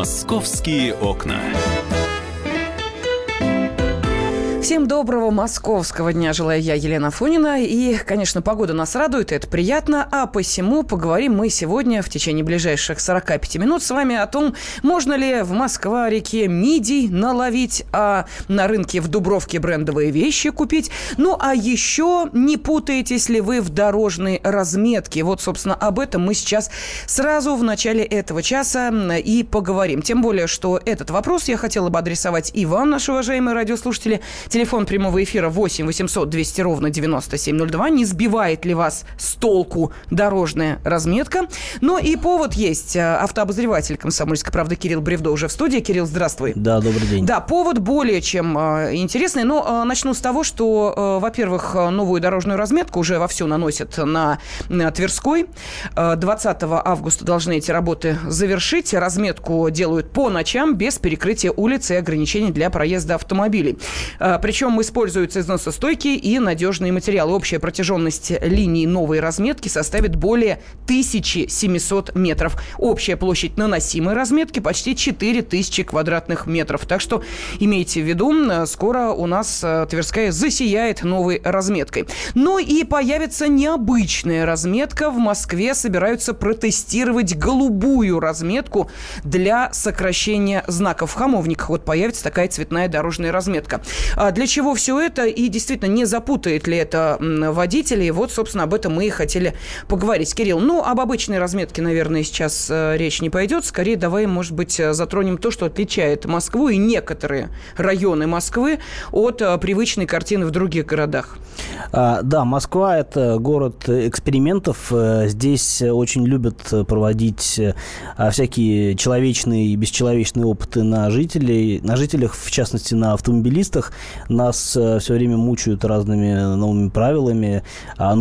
Московские окна. Всем доброго московского дня желаю я, Елена Фонина. И, конечно, погода нас радует, это приятно. А посему поговорим мы сегодня в течение ближайших 45 минут с вами о том, можно ли в Москва-реке мидий наловить, а на рынке в Дубровке брендовые вещи купить. Ну, а еще не путаетесь ли вы в дорожной разметке. Вот, собственно, об этом мы сейчас сразу в начале этого часа и поговорим. Тем более, что этот вопрос я хотела бы адресовать и вам, наши уважаемые радиослушатели. Телефон прямого эфира 8 800 200 ровно 9702. Не сбивает ли вас с толку дорожная разметка? Но и повод есть. Автообозреватель «Комсомольской правды» Кирилл Бревдо уже в студии. Кирилл, здравствуй. Да, добрый день. Да, повод более чем э, интересный. Но э, начну с того, что, э, во-первых, новую дорожную разметку уже вовсю наносят на, на Тверской. 20 августа должны эти работы завершить. Разметку делают по ночам без перекрытия улиц и ограничений для проезда автомобилей. Причем используются износостойкие и надежные материалы. Общая протяженность линии новой разметки составит более 1700 метров. Общая площадь наносимой разметки почти 4000 квадратных метров. Так что имейте в виду, скоро у нас э, Тверская засияет новой разметкой. Ну и появится необычная разметка. В Москве собираются протестировать голубую разметку для сокращения знаков. В Хамовниках вот появится такая цветная дорожная разметка. А для чего все это и действительно не запутает ли это водителей? Вот, собственно, об этом мы и хотели поговорить. Кирилл, ну, об обычной разметке, наверное, сейчас э, речь не пойдет. Скорее, давай, может быть, э, затронем то, что отличает Москву и некоторые районы Москвы от э, привычной картины в других городах. А, да, Москва – это город экспериментов. Здесь очень любят проводить всякие человечные и бесчеловечные опыты на жителей, на жителях, в частности, на автомобилистах. Нас э, все время мучают разными новыми правилами, а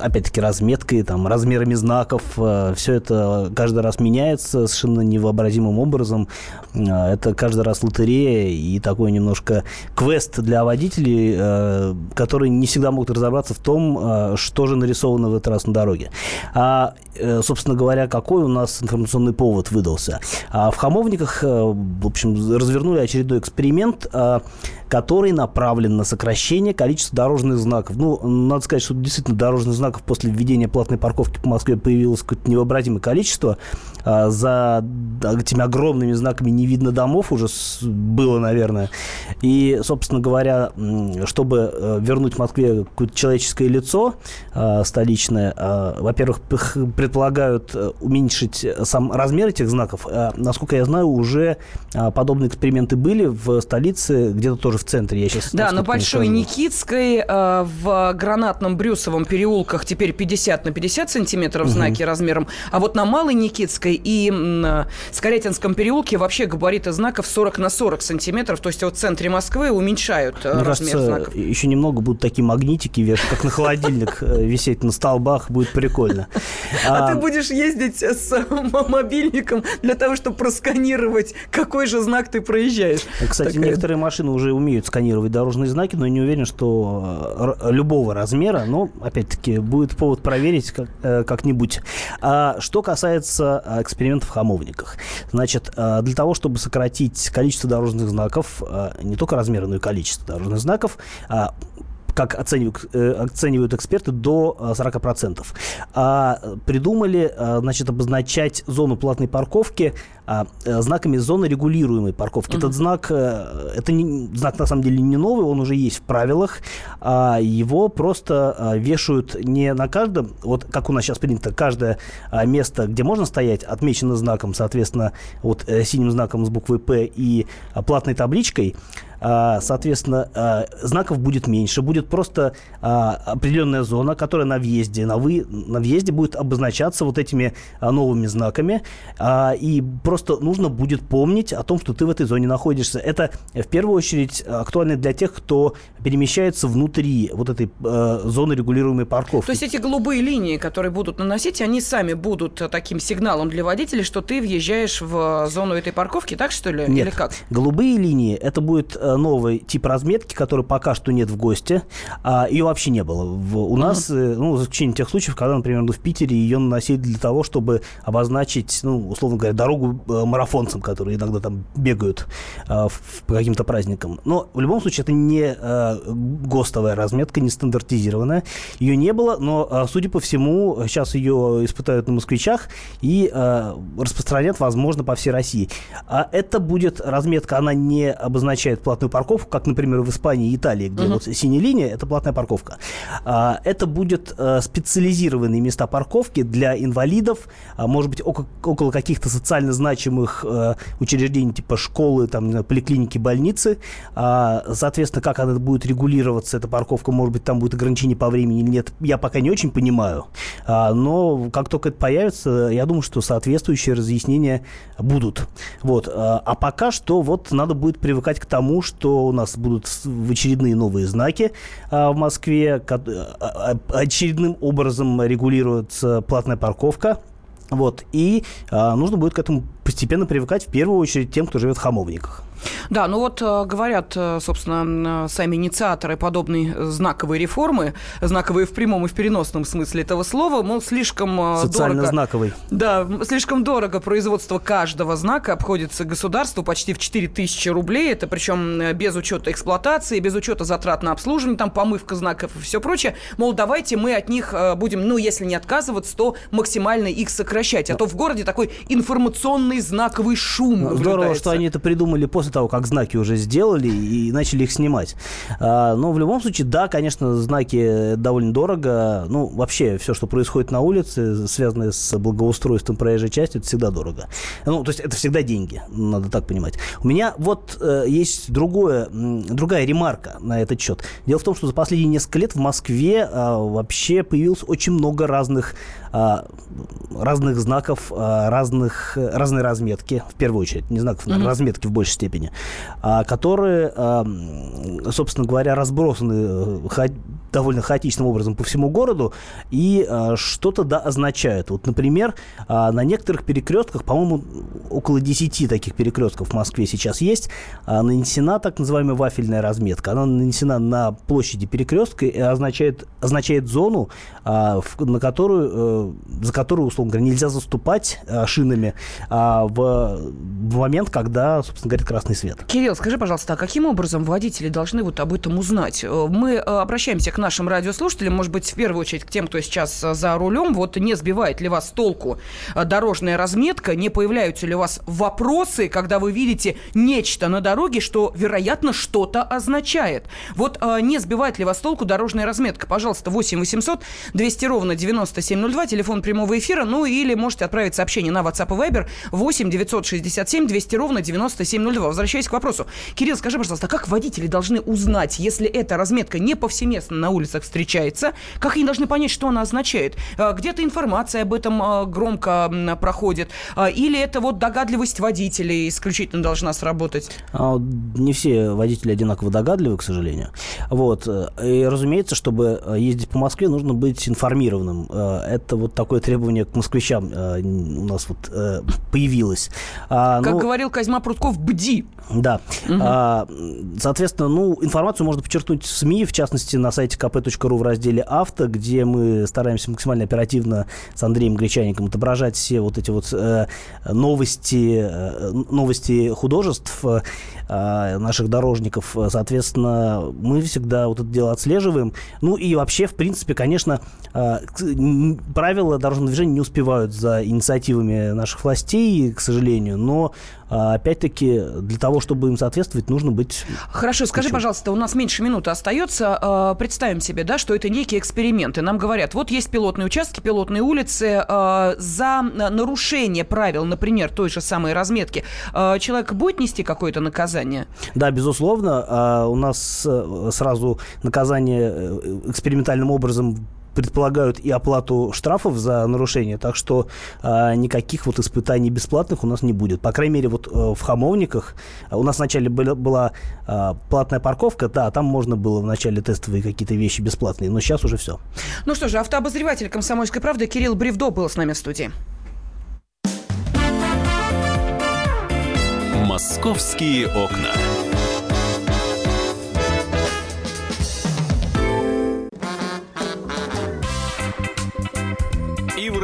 опять-таки, разметкой, там, размерами знаков. Э, все это каждый раз меняется совершенно невообразимым образом. Э, это каждый раз лотерея и такой немножко квест для водителей, которые не всегда могут разобраться в том, что же нарисовано в этот раз на дороге. А, собственно говоря, какой у нас информационный повод выдался? А в Хамовниках, в общем, развернули очередной эксперимент, который направлен на сокращение количества дорожных знаков. Ну, надо сказать, что действительно дорожных знаков после введения платной парковки по Москве появилось какое-то невообразимое количество. А, за этими огромными знаками не видно домов уже было, наверное. И, собственно говоря, чтобы э, вернуть Москве какое-то человеческое лицо а, столичное, а, во-первых, предполагают э, уменьшить сам размер этих знаков. Насколько я знаю, уже подобные эксперименты были в столице, где-то тоже в центре. Я сейчас да, на Большой Никитской, э, в Гранатном Брюсовом переулках теперь 50 на 50 сантиметров угу. знаки размером, а вот на Малой Никитской и э, Скорятинском переулке вообще габариты знаков 40 на 40 сантиметров, то есть вот в центре Москвы уменьшают э, Мне размер кажется, знаков. еще немного будут такие магнитики, как на холодильник висеть на столбах, будет прикольно. А, а ты будешь ездить с мобильником для того, чтобы просканировать, какой же знак ты проезжаешь. Кстати, некоторые машины уже умеют умеют сканировать дорожные знаки, но не уверен, что э, любого размера, но, опять-таки, будет повод проверить как, э, как-нибудь. А что касается э, экспериментов в хамовниках. Значит, для того, чтобы сократить количество дорожных знаков, не только размер, но и количество дорожных знаков, а как оценивают, оценивают эксперты, до 40%. Э, а придумали, значит, обозначать зону платной парковки а, знаками зоны регулируемой парковки. Mm-hmm. Этот знак, это не, знак на самом деле не новый, он уже есть в правилах. А его просто вешают не на каждом, вот как у нас сейчас принято, каждое место, где можно стоять, отмечено знаком, соответственно, вот синим знаком с буквой «П» и платной табличкой. А, соответственно, а, знаков будет меньше, будет просто а, определенная зона, которая на въезде, на, вы, на въезде будет обозначаться вот этими новыми знаками, и просто нужно будет помнить о том, что ты в этой зоне находишься. Это в первую очередь актуально для тех, кто перемещается внутри вот этой зоны регулируемой парковки. То есть эти голубые линии, которые будут наносить, они сами будут таким сигналом для водителей, что ты въезжаешь в зону этой парковки, так что ли? Нет. Или как? Голубые линии это будет новый тип разметки, который пока что нет в ГОСТе. А, ее вообще не было. В, у uh-huh. нас, э, ну, за исключением тех случаев, когда, например, ну, в Питере ее наносили для того, чтобы обозначить, ну, условно говоря, дорогу марафонцам, которые иногда там бегают по каким-то праздникам. Но в любом случае это не ГОСТовая разметка, не стандартизированная. Ее не было, но, судя по всему, сейчас ее испытают на москвичах и распространят, возможно, по всей России. А это будет разметка, она не обозначает платную парковку, как, например, в Испании и Италии, где uh-huh. вот синяя линия, это платная парковка. Это будет специализированные места парковки для инвалидов, может быть, около, около каких-то социально значимых э, учреждений, типа школы, там, поликлиники, больницы. А, соответственно, как она будет регулироваться, эта парковка, может быть, там будет ограничение по времени или нет, я пока не очень понимаю. А, но как только это появится, я думаю, что соответствующие разъяснения будут. Вот. А, а пока что вот надо будет привыкать к тому, что у нас будут в очередные новые знаки а, в Москве, а, а, очередным образом регулируется платная парковка вот. И э, нужно будет к этому постепенно привыкать, в первую очередь, тем, кто живет в хамовниках. Да, ну вот э, говорят, э, собственно, сами инициаторы подобной знаковой реформы, знаковые в прямом и в переносном смысле этого слова, мол, слишком э, Социально дорого... знаковый. Да, слишком дорого производство каждого знака обходится государству почти в 4 тысячи рублей, это причем без учета эксплуатации, без учета затрат на обслуживание, там помывка знаков и все прочее. Мол, давайте мы от них будем, ну, если не отказываться, то максимально их сокращать. А то в городе такой информационный знаковый шум Здорово, что они это придумали после того, как знаки уже сделали и начали их снимать. А, но в любом случае, да, конечно, знаки довольно дорого. Ну, вообще, все, что происходит на улице, связанное с благоустройством проезжей части, это всегда дорого. Ну, то есть это всегда деньги, надо так понимать. У меня вот э, есть другое, другая ремарка на этот счет. Дело в том, что за последние несколько лет в Москве э, вообще появилось очень много разных разных знаков, а, разных, разной разметки, в первую очередь, не знаков, mm-hmm. разметки в большей степени, а, которые, собственно говоря, разбросаны э, довольно хаотичным образом по всему городу и что-то да означают. Вот, например, на некоторых перекрестках, по-моему, около 10 таких перекрестков в Москве сейчас есть, нанесена так называемая вафельная разметка. Она нанесена на площади перекрестка и означает, означает зону, на которую э, за которую, условно говоря, нельзя заступать э, шинами а, в, момент, когда, собственно, горит красный свет. Кирилл, скажи, пожалуйста, а каким образом водители должны вот об этом узнать? Э, мы э, обращаемся к нашим радиослушателям, может быть, в первую очередь к тем, кто сейчас за рулем. Вот не сбивает ли вас толку дорожная разметка? Не появляются ли у вас вопросы, когда вы видите нечто на дороге, что, вероятно, что-то означает? Вот не сбивает ли вас толку дорожная разметка? Пожалуйста, 8 800 200 ровно 9702 телефон прямого эфира, ну или можете отправить сообщение на WhatsApp и Viber 8 967 200 ровно 9702. Возвращаясь к вопросу. Кирилл, скажи, пожалуйста, как водители должны узнать, если эта разметка не повсеместно на улицах встречается, как они должны понять, что она означает? А, где-то информация об этом а, громко проходит, а, или это вот догадливость водителей исключительно должна сработать? Не все водители одинаково догадливы, к сожалению. Вот. И, разумеется, чтобы ездить по Москве, нужно быть информированным. Это вот такое требование к москвичам э, у нас вот э, появилось. А, как ну, говорил Козьма Прутков, бди. Да. Угу. Соответственно, ну, информацию можно подчеркнуть в СМИ, в частности, на сайте kp.ru в разделе «Авто», где мы стараемся максимально оперативно с Андреем Гречаником отображать все вот эти вот э, новости, новости художеств наших дорожников. Соответственно, мы всегда вот это дело отслеживаем. Ну и вообще, в принципе, конечно, э, правила дорожного движения не успевают за инициативами наших властей, к сожалению, но а, опять-таки, для того, чтобы им соответствовать, нужно быть... Хорошо, скажи, пожалуйста, у нас меньше минуты остается. А, представим себе, да, что это некие эксперименты. Нам говорят, вот есть пилотные участки, пилотные улицы. А, за нарушение правил, например, той же самой разметки, человек будет нести какое-то наказание? Да, безусловно. У нас э, сразу наказание э, экспериментальным образом предполагают и оплату штрафов за нарушение, так что э, никаких вот испытаний бесплатных у нас не будет. По крайней мере, вот э, в Хамовниках э, у нас вначале была, была э, платная парковка, да, там можно было вначале тестовые какие-то вещи бесплатные, но сейчас уже все. Ну что же, автообозреватель «Комсомольской правды» Кирилл Бревдо был с нами в студии. «Московские окна».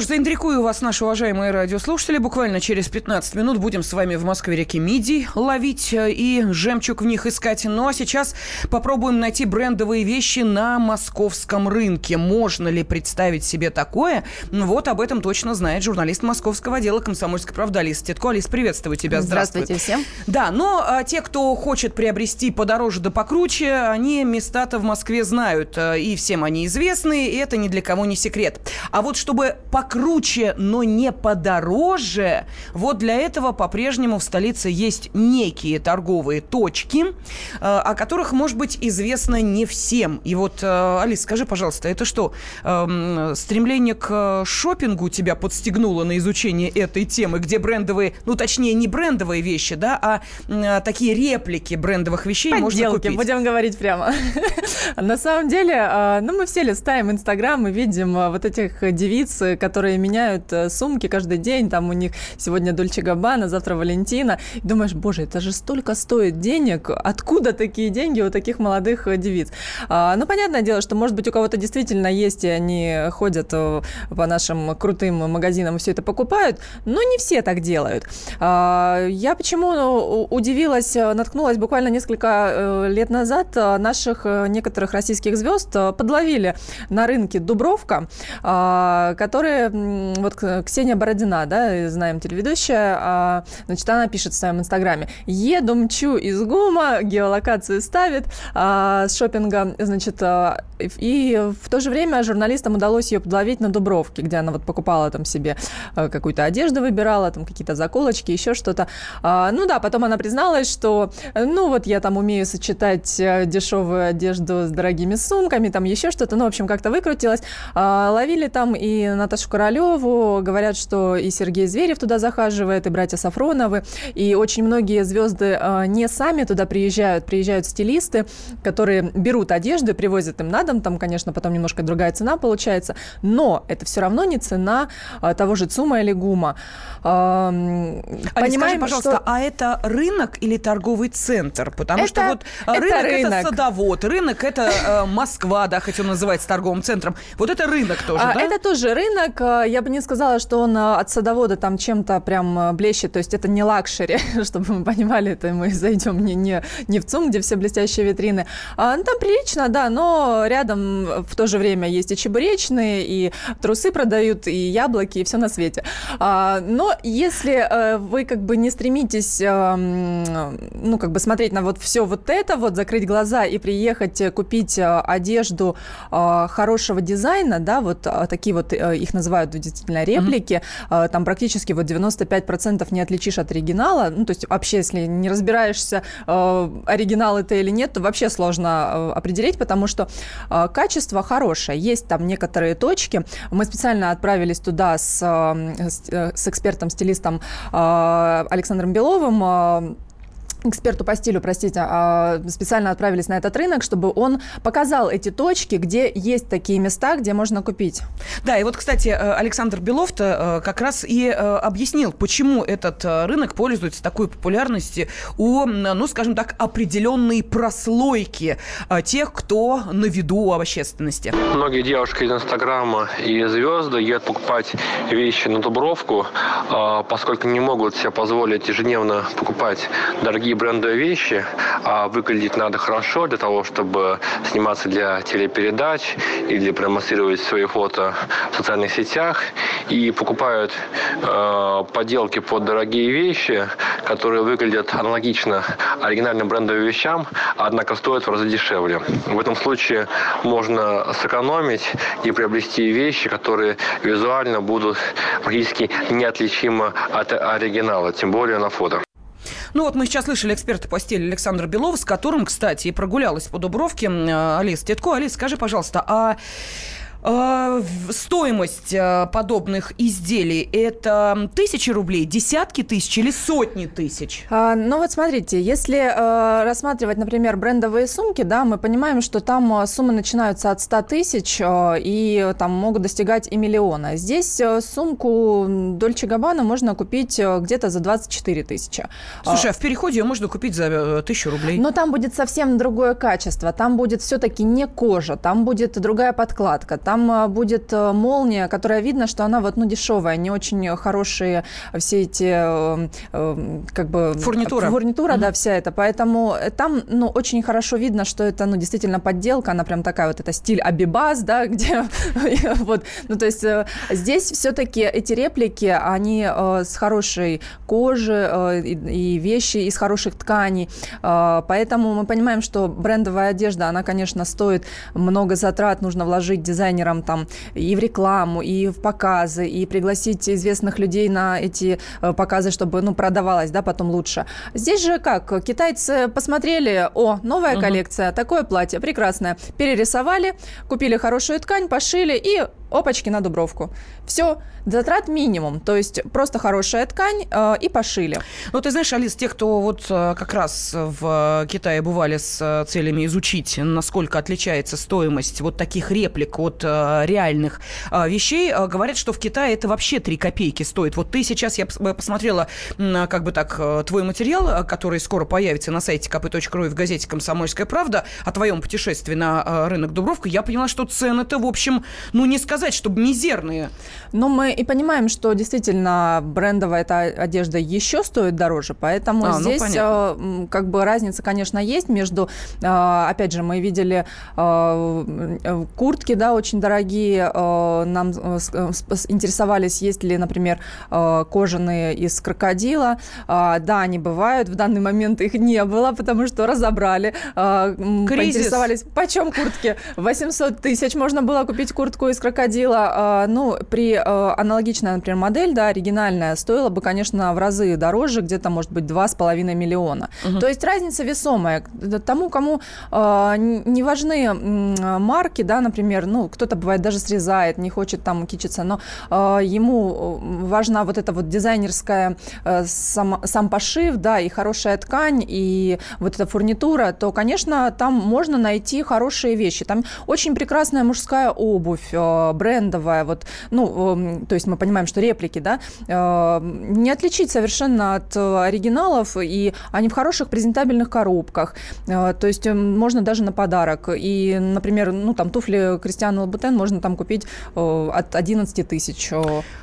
Что ж, заинтрикую вас, наши уважаемые радиослушатели. Буквально через 15 минут будем с вами в Москве реки Мидий ловить э, и жемчуг в них искать. Ну а сейчас попробуем найти брендовые вещи на московском рынке. Можно ли представить себе такое? Ну вот об этом точно знает журналист московского отдела «Комсомольской правды» Алиса Титко. Алис, приветствую тебя. Здравствуйте всем. Да, но а, те, кто хочет приобрести подороже да покруче, они места-то в Москве знают. э, И всем они известны, и это ни для кого не секрет. А вот чтобы покруче, но не подороже, вот для этого по-прежнему в столице есть некие торговые точки, э, о которых, может быть, известно не всем. И вот, э, Алис, скажи, пожалуйста, это что, эм, стремление к шопингу тебя подстегнуло на изучение этой темы, где брендовые, ну, точнее, не брендовые вещи, да, а м, такие реплики брендовых вещей можно Подделки, купить? будем говорить прямо. На самом деле, а, ну, мы все листаем Инстаграм и видим а, вот этих девиц, э, которые меняют э, сумки каждый день. Там у них сегодня Дольче Габбана, завтра Валентина. И думаешь, боже, это же столько стоит денег. Откуда такие деньги у таких молодых э, девиц? А, Ну, понятное дело, что, может быть, у кого-то действительно есть, и они ходят э, по нашим крутым магазинам и все это покупают, но не все так делают. А, Я почему удивилась, наткнулась буквально несколько лет назад наших некоторых российских звезд подловили на рынке Дубровка, а, которые, вот Ксения Бородина, да, знаем телеведущая, а, значит, она пишет в своем инстаграме, еду, мчу из ГУМа, геолокацию ставит а, с шопинга, значит, а, и в то же время журналистам удалось ее подловить на Дубровке, где она вот покупала там себе э, какую-то одежду выбирала, там какие-то заколочки, еще что-то. А, Ну да, потом она призналась, что, ну вот я там умею сочетать э, дешевую одежду с дорогими сумками, там еще что-то, ну, в общем, как-то выкрутилась. А, Ловили там и Наташу Королеву, говорят, что и Сергей Зверев туда захаживает, и братья Сафроновы, и очень многие звезды э, не сами туда приезжают, приезжают стилисты, которые берут одежду и привозят им на дом, там, конечно, потом немножко другая цена получается, но это все равно не цена а, того же ЦУМа или ГУМа. Али, скажи, понимаем, пожалуйста, что- а это рынок или торговый центр? Потому Это- что вот а, это рынок, это садовод, рынок это э, Москва, да, хоть он называется торговым центром. Вот это рынок тоже, А, да? Это тоже рынок. А, Я бы не сказала, что он а, от садовода там чем-то прям а, блещет. То есть это не лакшери, чтобы мы понимали, это мы зайдем не, не, не в ЦУМ, где все блестящие витрины. А, ну, там прилично, да, но рядом в то же время есть и чебуречные, и трусы продают, и яблоки, и все на свете. А, но если э, вы как бы не стремитесь, ну, как бы смотреть на вот все вот это, вот закрыть глаза и приехать э, купить одежду хорошего дизайна, да, вот такие вот э, их называют действительно реплики, а, там практически вот 95% не отличишь от оригинала, ну, то есть вообще, если не разбираешься, э, оригинал это или нет, то вообще сложно э, определить, потому что качество хорошее, есть там некоторые точки, мы специально отправились туда с, с, с экспертом-стилистом Александром Беловым, эксперту по стилю, простите, а, специально отправились на этот рынок, чтобы он показал эти точки, где есть такие места, где можно купить. Да, и вот, кстати, э, Александр Белов-то э, как раз и э, объяснил, почему этот рынок пользуется такой популярностью у, ну, скажем так, определенной прослойки тех, кто на виду у общественности. Многие девушки из Инстаграма и звезды едут покупать вещи на Дубровку, поскольку не могут себе позволить ежедневно покупать дорогие брендовые вещи, а выглядеть надо хорошо для того, чтобы сниматься для телепередач или промоутировать свои фото в социальных сетях. И покупают э, подделки под дорогие вещи, которые выглядят аналогично оригинальным брендовым вещам, однако стоят в разы дешевле. В этом случае можно сэкономить и приобрести вещи, которые визуально будут практически неотличимы от оригинала, тем более на фото. Ну вот мы сейчас слышали эксперта по стилю Александра Белова, с которым, кстати, и прогулялась по Дубровке Алиса Тетко. Алис, скажи, пожалуйста, а, стоимость а, подобных изделий это тысячи рублей, десятки тысяч или сотни тысяч? А, ну вот смотрите, если а, рассматривать, например, брендовые сумки, да, мы понимаем, что там а, суммы начинаются от 100 тысяч а, и там могут достигать и миллиона. Здесь а, сумку Дольче Габбана можно купить а, где-то за 24 тысячи. Слушай, а в переходе ее можно купить за э, тысячу рублей? Но там будет совсем другое качество. Там будет все-таки не кожа, там будет другая подкладка, там а, будет э, молния, которая видно, что она вот, ну, дешевая, не очень хорошие все эти, э, э, как бы... Фурнитура. Фурнитура, mm-hmm. да, вся эта. Поэтому там, ну, очень хорошо видно, что это, ну, действительно подделка, она прям такая вот, это стиль Абибас, да, где вот, ну, то есть здесь все-таки эти реплики, они с хорошей кожи и вещи из хороших тканей, поэтому мы понимаем, что брендовая одежда, она, конечно, стоит много затрат, нужно вложить дизайнерам там и в рекламу, и в показы, и пригласить известных людей на эти э, показы, чтобы, ну, продавалось, да, потом лучше. Здесь же как? Китайцы посмотрели, о, новая uh-huh. коллекция, такое платье, прекрасное. Перерисовали, купили хорошую ткань, пошили и опачки на дубровку. Все, затрат минимум, то есть просто хорошая ткань э, и пошили. Ну, ты знаешь, Алис, те, кто вот э, как раз в Китае бывали с э, целями изучить, насколько отличается стоимость вот таких реплик от э, реальных э, вещей, э, говорят, что в Китае это вообще 3 копейки стоит. Вот ты сейчас, я э, посмотрела, как бы так, твой материал, который скоро появится на сайте kp.ru и в газете «Комсомольская правда» о твоем путешествии на рынок Дубровка, я поняла, что цены-то, в общем, ну, не сказать сказать, чтобы мизерные. Но мы и понимаем, что действительно брендовая эта одежда еще стоит дороже, поэтому а, ну, здесь ну, как бы разница, конечно, есть между, а, опять же, мы видели а, куртки, да, очень дорогие, нам интересовались, есть ли, например, кожаные из крокодила, да, они бывают, в данный момент их не было, потому что разобрали, Кризис. поинтересовались, почем куртки, 800 тысяч можно было купить куртку из крокодила, происходило, а, ну, при а, аналогичная, например, модель, да, оригинальная, стоила бы, конечно, в разы дороже, где-то, может быть, 2,5 миллиона. Угу. То есть разница весомая. Тому, кому э, не важны марки, да, например, ну, кто-то, бывает, даже срезает, не хочет там кичиться, но ему важна вот эта вот дизайнерская э, сам, сам пошив, да, и хорошая ткань, и вот эта фурнитура, то, конечно, там можно найти хорошие вещи. Там очень прекрасная мужская обувь, брендовая, вот, ну, эм, то есть мы понимаем, что реплики, да, э, не отличить совершенно от э, оригиналов, и они в хороших презентабельных коробках, э, то есть можно даже на подарок. И, например, ну, там, туфли Кристиана Лабутен можно там купить от 11 тысяч.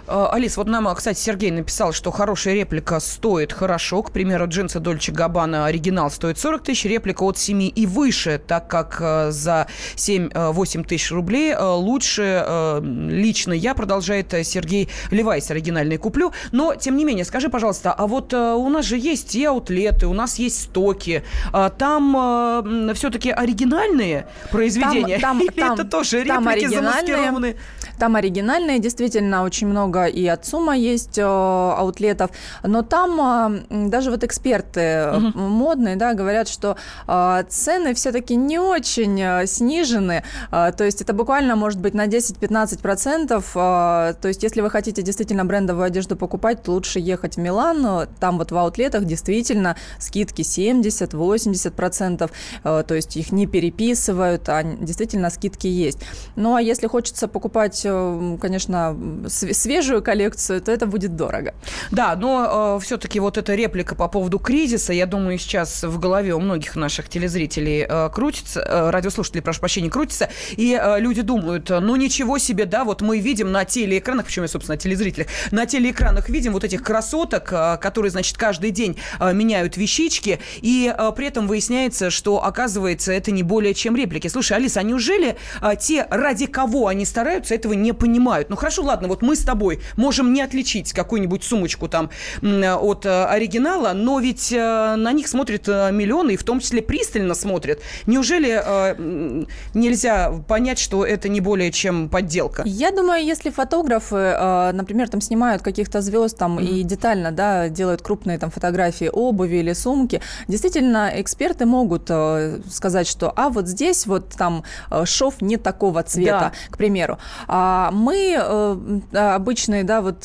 Алис, вот нам, кстати, Сергей написал, что хорошая реплика стоит хорошо. К примеру, джинсы Дольче Габбана оригинал стоит 40 тысяч, реплика от 7 и выше, так как за 7-8 тысяч рублей лучше лично я, продолжает э, Сергей Levi's, оригинальный куплю. Но, тем не менее, скажи, пожалуйста, а вот э, у нас же есть и аутлеты, у нас есть стоки. А там все-таки оригинальные произведения? Там, там, Или там, это тоже там реплики замаскированные? Там оригинальные, действительно, очень много и от Сума есть э, аутлетов, но там э, даже вот эксперты угу. модные, да, говорят, что э, цены все-таки не очень э, снижены, э, то есть это буквально может быть на 10-15%, э, то есть если вы хотите действительно брендовую одежду покупать, то лучше ехать в Милан, там вот в аутлетах действительно скидки 70-80%, э, то есть их не переписывают, а действительно скидки есть. Ну а если хочется покупать Э, конечно, свежую коллекцию, то это будет дорого. Да, но э, все-таки вот эта реплика по поводу кризиса, я думаю, сейчас в голове у многих наших телезрителей э, крутится, э, радиослушателей, прошу прощения, крутится, и э, люди думают, ну ничего себе, да, вот мы видим на телеэкранах, почему я, собственно, телезрителях, на телеэкранах видим вот этих красоток, э, которые, значит, каждый день э, меняют вещички, и э, при этом выясняется, что, оказывается, это не более чем реплики. Слушай, Алиса, а неужели те, ради кого они стараются, этого не понимают. Ну хорошо, ладно, вот мы с тобой можем не отличить какую-нибудь сумочку там от оригинала, но ведь на них смотрят миллионы, и в том числе пристально смотрят. Неужели нельзя понять, что это не более чем подделка? Я думаю, если фотографы, например, там снимают каких-то звезд там mm-hmm. и детально, да, делают крупные там фотографии обуви или сумки, действительно эксперты могут сказать, что а вот здесь вот там шов не такого цвета, да. к примеру. А мы обычные, да, вот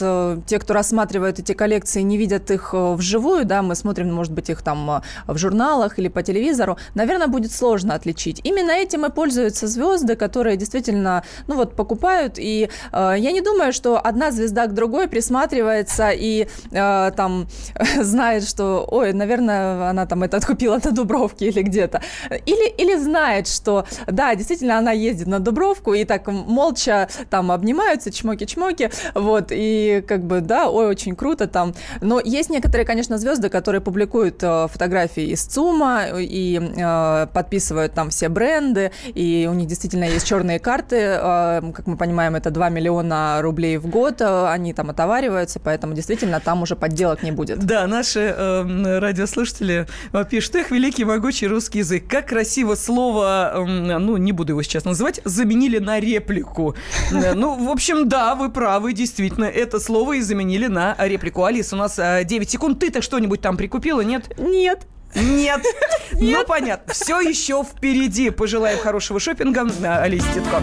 те, кто рассматривают эти коллекции, не видят их вживую, да, мы смотрим, может быть, их там в журналах или по телевизору, наверное, будет сложно отличить. Именно этим и пользуются звезды, которые действительно, ну вот, покупают. И э, я не думаю, что одна звезда к другой присматривается и э, там знает, что, ой, наверное, она там это откупила на Дубровке или где-то. Или, или знает, что, да, действительно, она ездит на Дубровку и так молча там обнимаются, чмоки-чмоки, вот, и как бы, да, ой, очень круто там. Но есть некоторые, конечно, звезды, которые публикуют э, фотографии из ЦУМа и э, подписывают там все бренды, и у них действительно есть черные карты, э, как мы понимаем, это 2 миллиона рублей в год, э, они там отовариваются, поэтому действительно там уже подделок не будет. Да, наши э, радиослушатели пишут, их великий могучий русский язык, как красиво слово, э, ну, не буду его сейчас называть, заменили на реплику. Ну, в общем, да, вы правы, действительно, это слово и заменили на реплику. Алиса, у нас 9 секунд, ты-то что-нибудь там прикупила, нет? Нет. Нет. Ну, понятно. Все еще впереди. Пожелаем хорошего шопинга. Алисе Титко.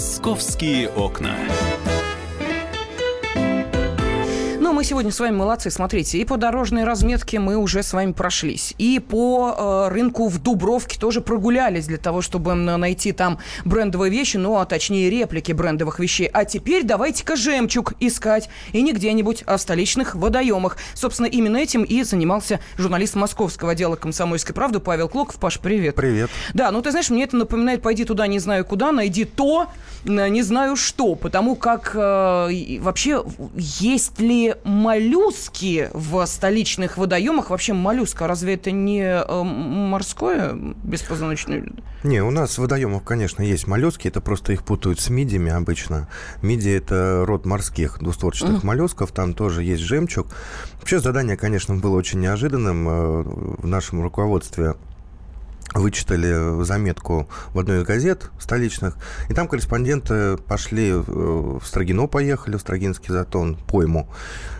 Московские окна мы сегодня с вами молодцы. Смотрите, и по дорожной разметке мы уже с вами прошлись. И по э, рынку в Дубровке тоже прогулялись для того, чтобы найти там брендовые вещи, ну, а точнее реплики брендовых вещей. А теперь давайте-ка жемчуг искать. И не где-нибудь, а в столичных водоемах. Собственно, именно этим и занимался журналист московского отдела «Комсомольской правды» Павел Клоков. Паш, привет. Привет. Да, ну ты знаешь, мне это напоминает «пойди туда, не знаю куда, найди то, не знаю что». Потому как э, вообще есть ли моллюски в столичных водоемах. Вообще моллюска, разве это не э, морское беспозвоночное? Не, у нас в водоемах, конечно, есть моллюски. Это просто их путают с мидиями обычно. Мидии – это род морских двустворчатых uh-huh. моллюсков. Там тоже есть жемчуг. Вообще задание, конечно, было очень неожиданным э, в нашем руководстве вычитали заметку в одной из газет столичных, и там корреспонденты пошли э, в Строгино, поехали в Строгинский затон, пойму,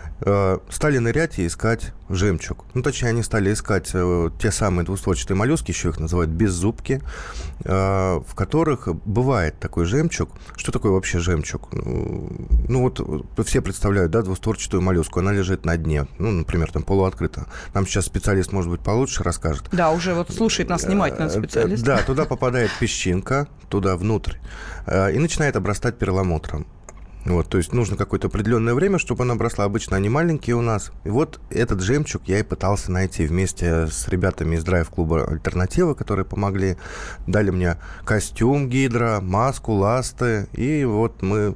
Э, стали нырять и искать жемчуг. Ну, точнее, они стали искать э, те самые двустворчатые моллюски, еще их называют беззубки, э, в которых бывает такой жемчуг. Что такое вообще жемчуг? Ну, вот все представляют, да, двустворчатую моллюску, она лежит на дне, ну, например, там полуоткрыто. Нам сейчас специалист, может быть, получше расскажет. Да, уже вот слушает нас внимательно специалист. Да, туда попадает песчинка, туда внутрь, и начинает обрастать перламутром. Вот, то есть нужно какое-то определенное время, чтобы она обросла. Обычно они маленькие у нас. И вот этот жемчуг я и пытался найти вместе с ребятами из драйв-клуба «Альтернатива», которые помогли. Дали мне костюм гидро, маску, ласты. И вот мы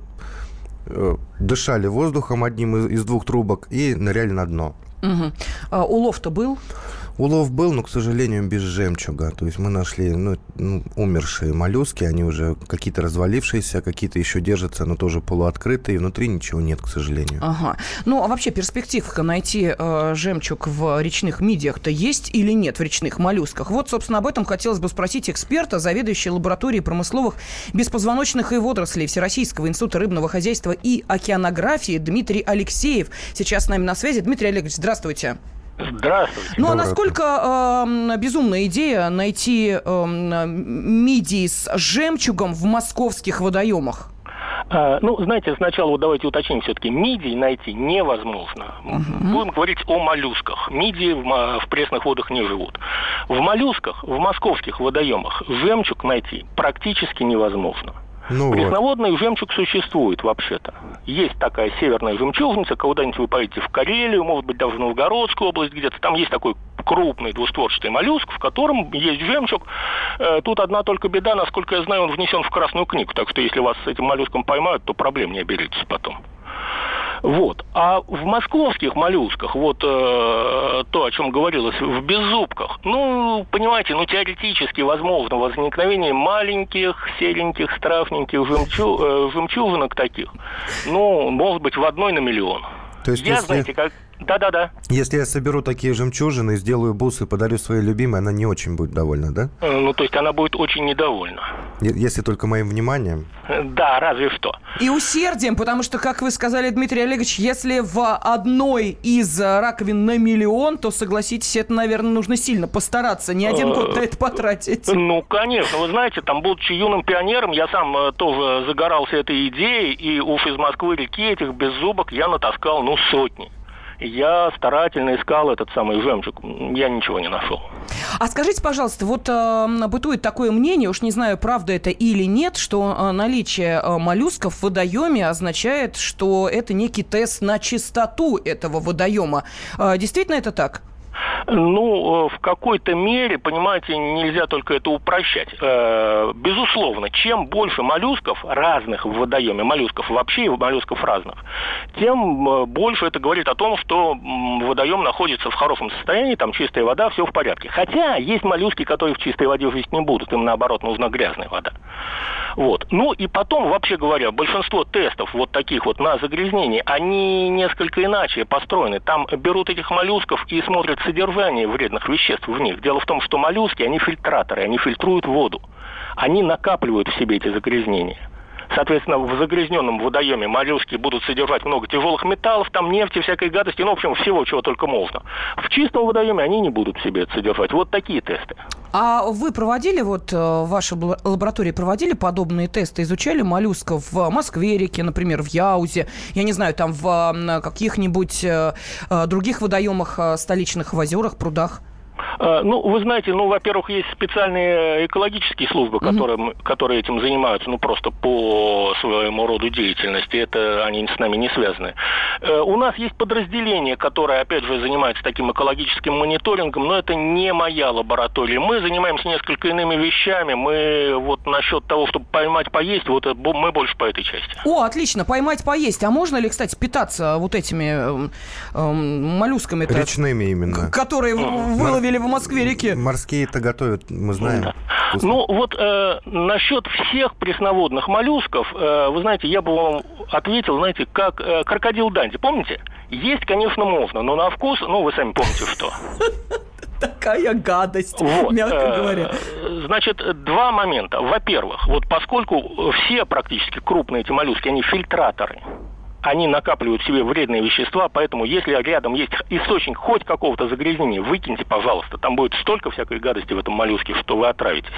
э, дышали воздухом одним из, из двух трубок и ныряли на дно. Угу. А, улов-то был? Улов был, но, к сожалению, без жемчуга. То есть мы нашли ну, ну, умершие моллюски, они уже какие-то развалившиеся, какие-то еще держатся, но тоже полуоткрытые. Внутри ничего нет, к сожалению. Ага. Ну, а вообще перспективка найти э, жемчуг в речных мидиях-то есть или нет в речных моллюсках? Вот, собственно, об этом хотелось бы спросить эксперта, заведующего лабораторией промысловых беспозвоночных и водорослей Всероссийского института рыбного хозяйства и океанографии Дмитрий Алексеев. Сейчас с нами на связи. Дмитрий Олегович, здравствуйте. Здравствуйте. Ну, а насколько э, безумная идея найти э, мидии с жемчугом в московских водоемах? А, ну, знаете, сначала вот давайте уточним все-таки. Мидий найти невозможно. Угу. Будем говорить о моллюсках. Мидии в, в пресных водах не живут. В моллюсках, в московских водоемах жемчуг найти практически невозможно. Ну вот. Пресноводный жемчуг существует вообще-то. Есть такая северная жемчужница, куда-нибудь вы поедете в Карелию, может быть, даже в Новгородскую область где-то. Там есть такой крупный двустворчатый моллюск, в котором есть жемчуг. Э, Тут одна только беда, насколько я знаю, он внесен в Красную книгу. Так что если вас с этим моллюском поймают, то проблем не оберитесь потом. Вот. А в московских моллюсках, вот э, то, о чем говорилось, в беззубках, ну, понимаете, ну, теоретически возможно возникновение маленьких, сереньких, страфненьких жемчу, э, жемчужинок таких, ну, может быть, в одной на миллион. То есть, Я, если- знаете, как... Да-да-да. Если я соберу такие жемчужины, сделаю бусы, подарю своей любимой, она не очень будет довольна, да? Э, Ну, то есть она будет очень недовольна. Если только моим вниманием. Э, Да, разве что. И усердием, потому что, как вы сказали, Дмитрий Олегович, если в одной из э, раковин на миллион, то, согласитесь, это, наверное, нужно сильно постараться, не один год на это потратить. Ну, конечно. Вы знаете, там, будучи юным пионером, я сам тоже загорался этой идеей, и уж из Москвы-реки этих беззубок я натаскал, ну, сотни. Я старательно искал этот самый жемчуг. Я ничего не нашел. А скажите, пожалуйста, вот э, бытует такое мнение, уж не знаю, правда это или нет, что э, наличие э, моллюсков в водоеме означает, что это некий тест на чистоту этого водоема. Э, действительно это так? Ну, э, в какой-то мере, понимаете, нельзя только это упрощать. Э, Безусловно, чем больше моллюсков разных в водоеме, моллюсков вообще и моллюсков разных, тем э, больше это говорит о том, что водоем находится в хорошем состоянии, там чистая вода, все в порядке. Хотя есть моллюски, которые в чистой воде жить не будут, им наоборот нужна грязная вода. Вот. Ну и потом, вообще говоря, большинство тестов вот таких вот на загрязнение, они несколько иначе построены. Там берут этих моллюсков и смотрят содержание вредных веществ в них. Дело в том, что моллюски, они фильтраторы, они фильтруют воду. Они накапливают в себе эти загрязнения. Соответственно, в загрязненном водоеме моллюски будут содержать много тяжелых металлов, там нефти, всякой гадости, ну, в общем, всего, чего только можно. В чистом водоеме они не будут себе это содержать. Вот такие тесты. А вы проводили, вот э, в вашей лаборатории проводили подобные тесты, изучали моллюсков в Москве-реке, например, в Яузе, я не знаю, там в каких-нибудь э, э, других водоемах столичных, в озерах, прудах? Э, Ну, вы знаете, ну, во-первых, есть специальные экологические службы, которые, м- которые этим занимаются, ну, просто по своему роду деятельности. Это они с нами не связаны. Э, У нас есть подразделение, которое, опять же, занимается таким экологическим мониторингом, но это не моя лаборатория. Мы занимаемся несколько иными вещами. Мы вот насчет того, чтобы поймать, поесть, вот это бо- мы больше по этой части. О, отлично, поймать, поесть. А можно ли, кстати, питаться вот этими эм, эм, моллюсками, Речными именно. которые в- выловили в Москве-реке? Морские-то готовят, мы знаем. Вкусно. Ну, вот э, насчет всех пресноводных моллюсков, э, вы знаете, я бы вам ответил, знаете, как э, крокодил Данди, помните? Есть, конечно, можно, но на вкус, ну, вы сами помните, что. Такая гадость, Вот, мягко э, говоря. Значит, два момента. Во-первых, вот поскольку все практически крупные эти моллюски, они фильтраторы, они накапливают в себе вредные вещества, поэтому если рядом есть источник хоть какого-то загрязнения, выкиньте, пожалуйста. Там будет столько всякой гадости в этом моллюске, что вы отравитесь.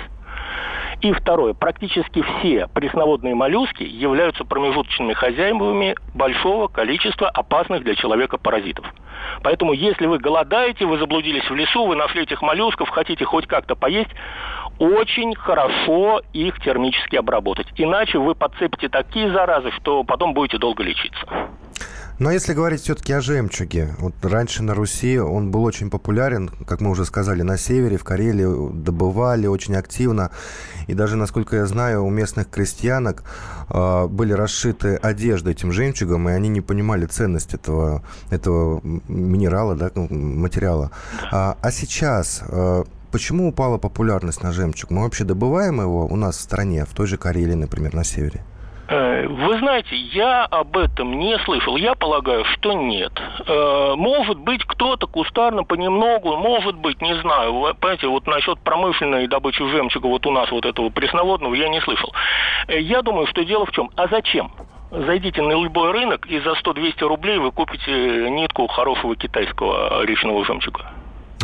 И второе, практически все пресноводные моллюски являются промежуточными хозяевами большого количества опасных для человека паразитов. Поэтому, если вы голодаете, вы заблудились в лесу, вы нашли этих моллюсков, хотите хоть как-то поесть, очень хорошо их термически обработать. Иначе вы подцепите такие заразы, что потом будете долго лечиться. Но если говорить все-таки о жемчуге, вот раньше на Руси он был очень популярен, как мы уже сказали, на севере, в Карелии добывали очень активно. И даже, насколько я знаю, у местных крестьянок э, были расшиты одежды этим жемчугом, и они не понимали ценность этого, этого минерала, да, ну, материала. А, а сейчас... э, Почему упала популярность на жемчуг? Мы вообще добываем его у нас в стране, в той же Карелии, например, на севере? Э, Вы знаете, я об этом не слышал. Я полагаю, что нет. Э, Может быть, кто-то кустарно понемногу, может быть, не знаю. Вы Понимаете, вот насчет промышленной добычи жемчуга вот у нас вот этого пресноводного я не слышал. Э, Я думаю, что дело в чем? А зачем? Зайдите на любой рынок, и за 100-200 рублей вы купите нитку хорошего китайского речного жемчуга.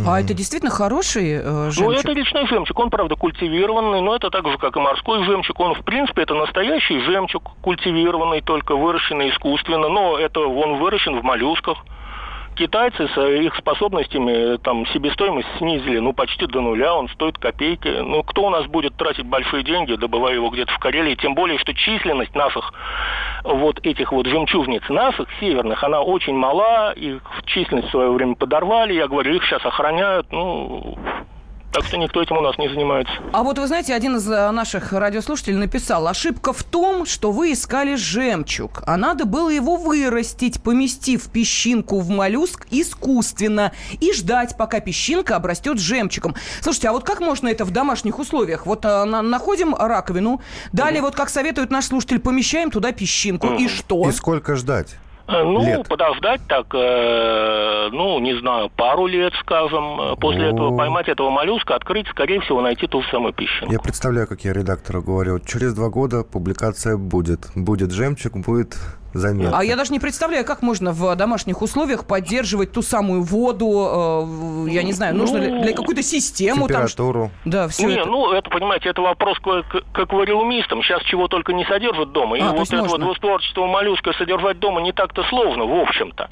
А это действительно хороший э, Ну, жемчуг? это речной жемчуг. Он, правда, культивированный, но это так же, как и морской жемчуг. Он, в принципе, это настоящий жемчуг, культивированный, только выращенный искусственно. Но это он выращен в моллюсках. Китайцы с их способностями там себестоимость снизили, ну, почти до нуля, он стоит копейки. Ну, кто у нас будет тратить большие деньги, добывая его где-то в Карелии, тем более, что численность наших вот этих вот жемчужниц наших, северных, она очень мала, их численность в свое время подорвали, я говорю, их сейчас охраняют, ну, так что никто этим у нас не занимается. А вот вы знаете, один из э, наших радиослушателей написал, ошибка в том, что вы искали жемчуг, а надо было его вырастить, поместив песчинку в моллюск искусственно и ждать, пока песчинка обрастет жемчугом. Слушайте, а вот как можно это в домашних условиях? Вот а, на, находим раковину, далее, mm вот как советует наш слушатель, помещаем туда песчинку, mm и что? И сколько ждать? Э, ну, лет? подождать так, э, ну, не знаю, пару лет, скажем. После О. этого поймать этого моллюска, открыть, скорее всего, найти ту же самую пищу. Я представляю, как я редактору говорю, через два года публикация будет. Будет жемчуг, будет заметно. А я даже не представляю, как можно в домашних условиях поддерживать ту самую воду, э, я не знаю, нужно ли для какой-то систему там. Температуру. Да, все не, это. ну, это, понимаете, это вопрос к, к- к аквариумистам. Сейчас чего только не содержат дома. И А, то вот это вот можно. двустворчатого моллюска содержать дома не так-то сложно, в общем-то.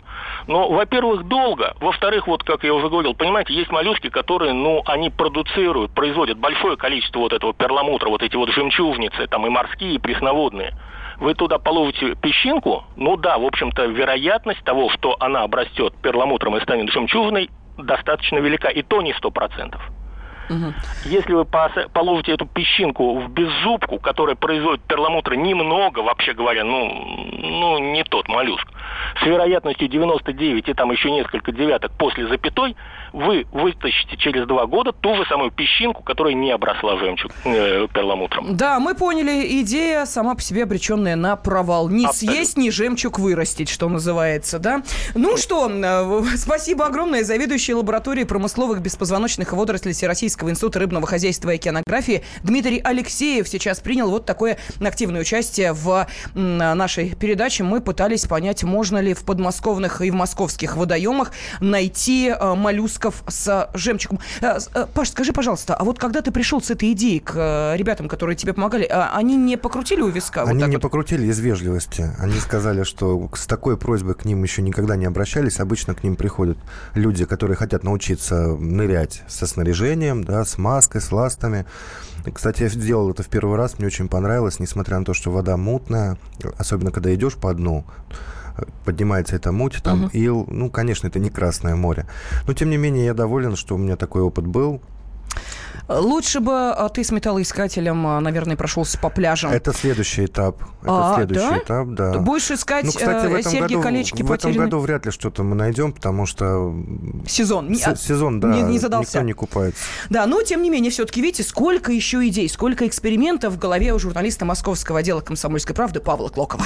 Но, во-первых, долго. Во-вторых, вот как я уже говорил, понимаете, есть моллюски, которые, ну, они продуцируют, производят большое количество вот этого перламутра, вот эти вот жемчужницы, там и морские, и пресноводные. Вы туда положите песчинку, ну да, в общем-то, вероятность того, что она обрастет перламутром и станет жемчужной, достаточно велика, и то не сто процентов. Если вы положите эту песчинку в беззубку, которая производит перламутра немного, вообще говоря, ну, ну не тот моллюск, с вероятностью 99 и там еще несколько девяток после запятой, вы вытащите через два года ту же самую песчинку, которая не обросла жемчуг э, перламутром. Да, мы поняли, идея сама по себе обреченная на провал. Не Абсолютно. съесть, ни жемчуг вырастить, что называется, да? Ну что, э, спасибо огромное заведующей лабораторией промысловых беспозвоночных водорослей Всероссийского института рыбного хозяйства и океанографии Дмитрий Алексеев сейчас принял вот такое активное участие в нашей передаче. Мы пытались понять, можно ли в подмосковных и в московских водоемах найти э, моллюсков с жемчугом. Э, э, Паш, скажи, пожалуйста, а вот когда ты пришел с этой идеей к э, ребятам, которые тебе помогали, а они не покрутили у виска? вот Они так не вот? покрутили из вежливости. Они сказали, что с такой просьбой к ним еще никогда не обращались. Обычно к ним приходят люди, которые хотят научиться нырять со снаряжением, да, с маской, с ластами. Кстати, я сделал это в первый раз, мне очень понравилось, несмотря на то, что вода мутная, особенно когда идешь по дну, э, поднимается эта муть, там ил. Ну, конечно, это не Красное море. Но, тем не менее, я доволен, что у меня такой опыт был. Лучше бы э, ты с металлоискателем, э, наверное, прошелся по пляжам. Это следующий этап. Это А, следующий да? этап, да. Будешь искать Ну, кстати, в э, этом серьги, году, колечки в этом потерянные? году вряд ли что-то мы найдем, потому что Сезон. Не- се- сезон, да, не- не задался. никто не купается. Да, но тем не менее, все-таки видите, сколько еще идей, сколько экспериментов в голове у журналиста московского отдела «Комсомольской правды» Павла Клокова.